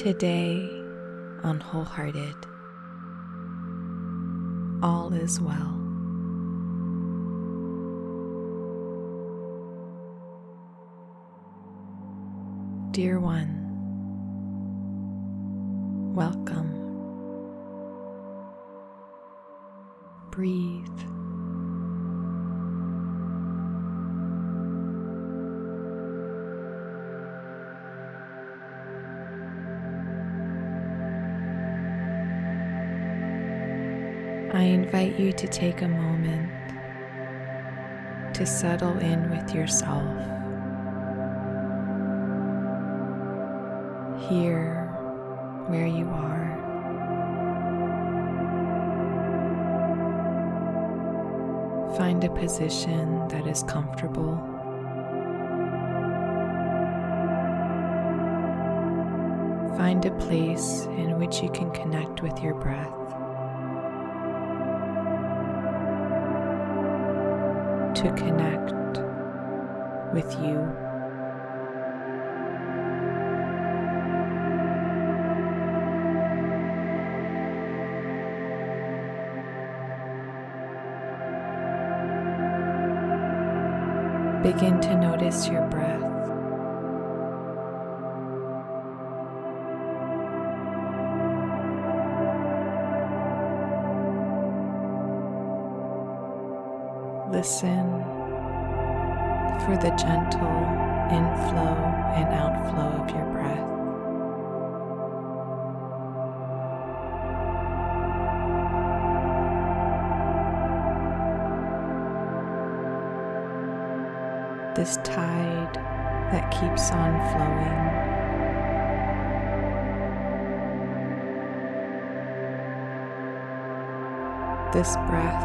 today on Wholehearted. All is well. Dear one, welcome. Breathe. Invite you to take a moment to settle in with yourself. Here, where you are. Find a position that is comfortable. Find a place in which you can connect with your breath. To connect with you. Begin to notice your breath. Listen for the gentle inflow and outflow of your breath. This tide that keeps on flowing. This breath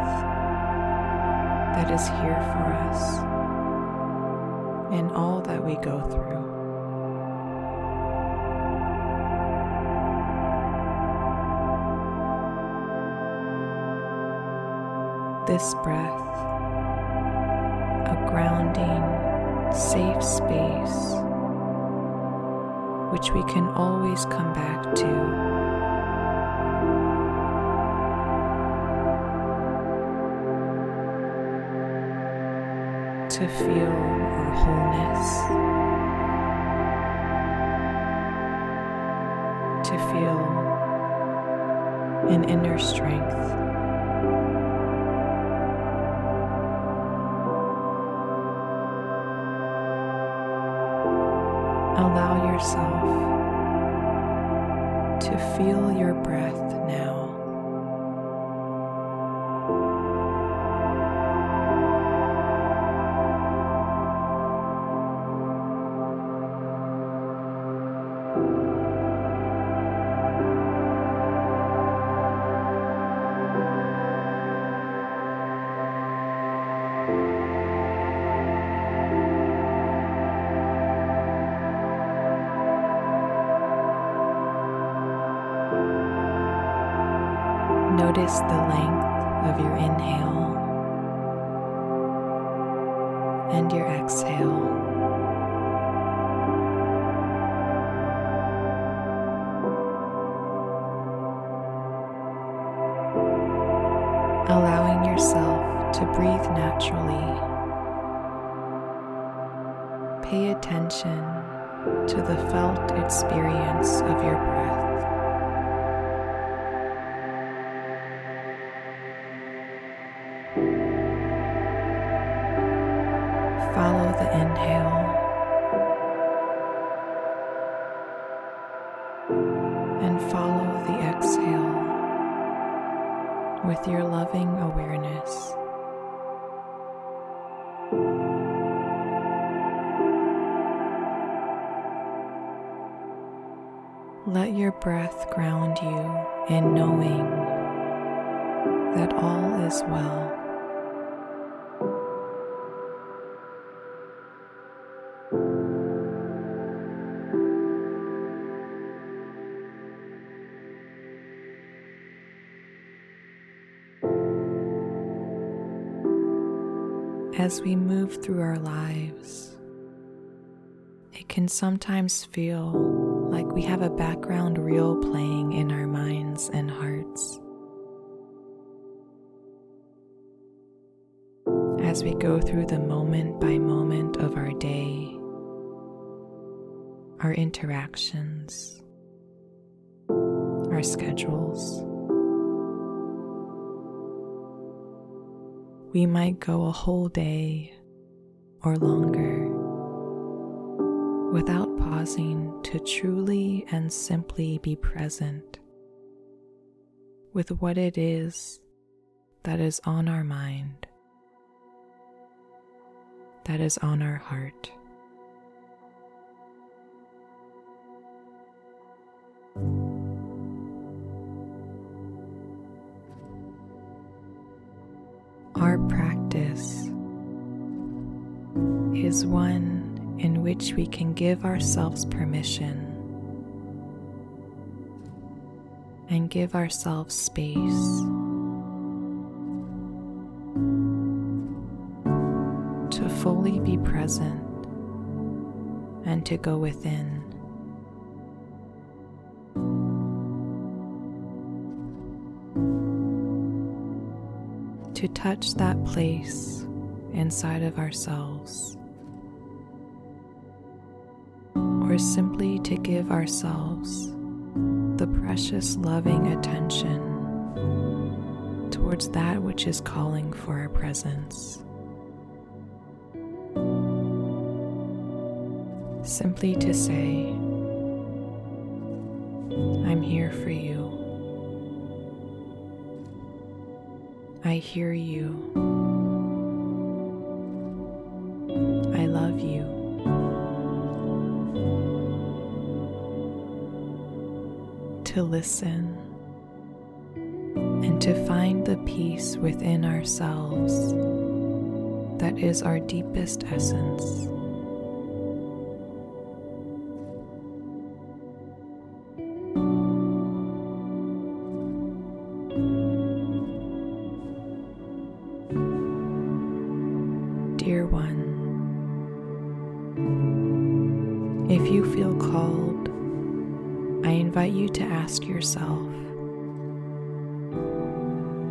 that is here for us in all that we go through. This breath, a grounding, safe space which we can always come back to. to feel wholeness, to feel an inner strength. Allow yourself to feel your breath now. Notice the length of your inhale and your exhale. Allowing yourself to breathe naturally. Pay attention to the felt experience Let your breath ground you in knowing that all is well. As we move through our lives, it can sometimes feel like we have a background reel playing in our minds and hearts. As we go through the moment by moment of our day, our interactions, our schedules. We might go a whole day or longer without pausing to truly and simply be present with what it is that is on our mind, that is on our heart. Our practice is one in which we can give ourselves permission and give ourselves space to fully be present and to go within. to touch that place inside of ourselves, simply to give ourselves the precious loving attention towards that which is calling for our presence. Simply to say, I'm here for you. I hear you. To listen and to find the peace within ourselves that is our deepest essence. Dear one, if you feel called, I invite you to ask yourself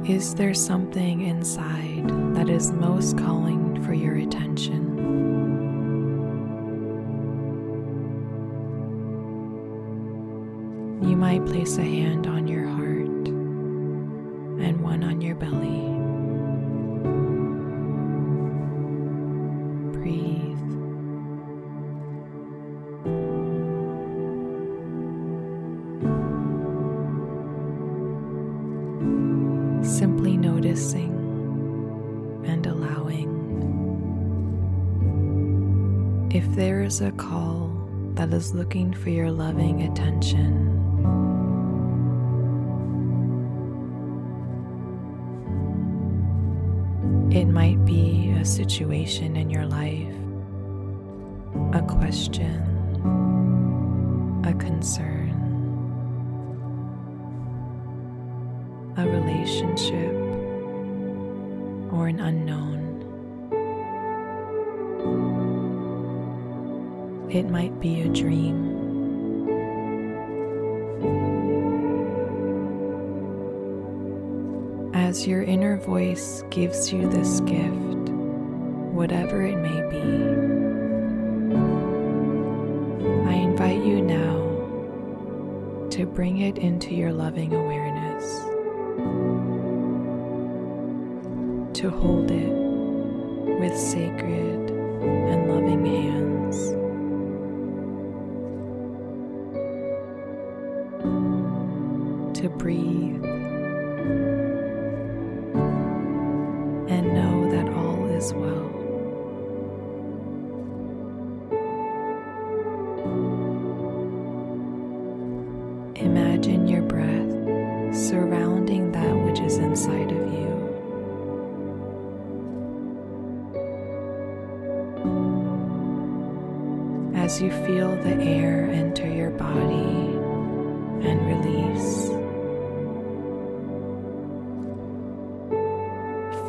Is there something inside that is most calling for your attention? You might place a hand on your heart and one on your belly. If there is a call that is looking for your loving attention, It might be a situation in your life, a question, a concern, a relationship, or an unknown. It might be a dream. As your inner voice gives you this gift, whatever it may be, I invite you now to bring it into your loving awareness, to hold it with sacred As you feel the air enter your body and release.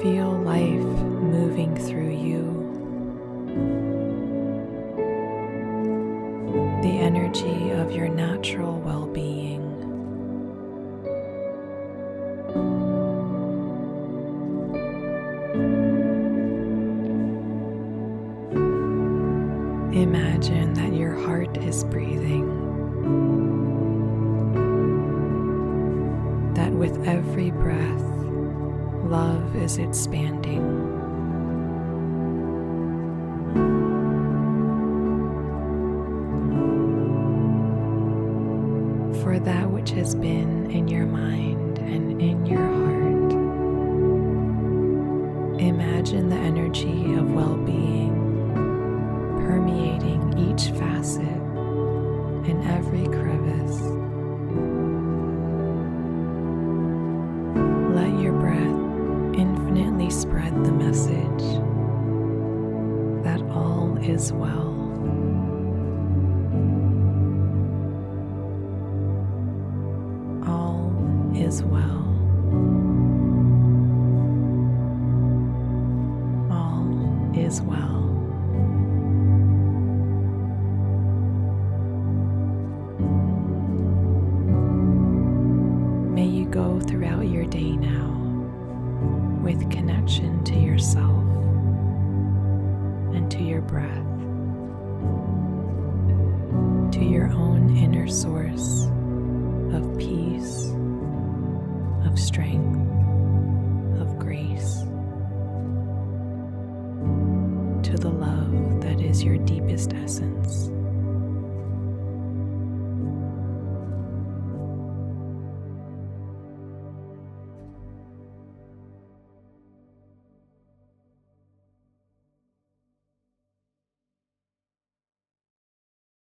Feel life moving through you. Imagine that your heart is breathing, that with every breath, love is expanding. For that which has been in your mind and in your heart, imagine the energy of well being is well. All is well. All is well. May you go throughout your day now with connection to yourself to your breath, to your own inner source of peace, of strength, of grace, to the love that is your deepest essence.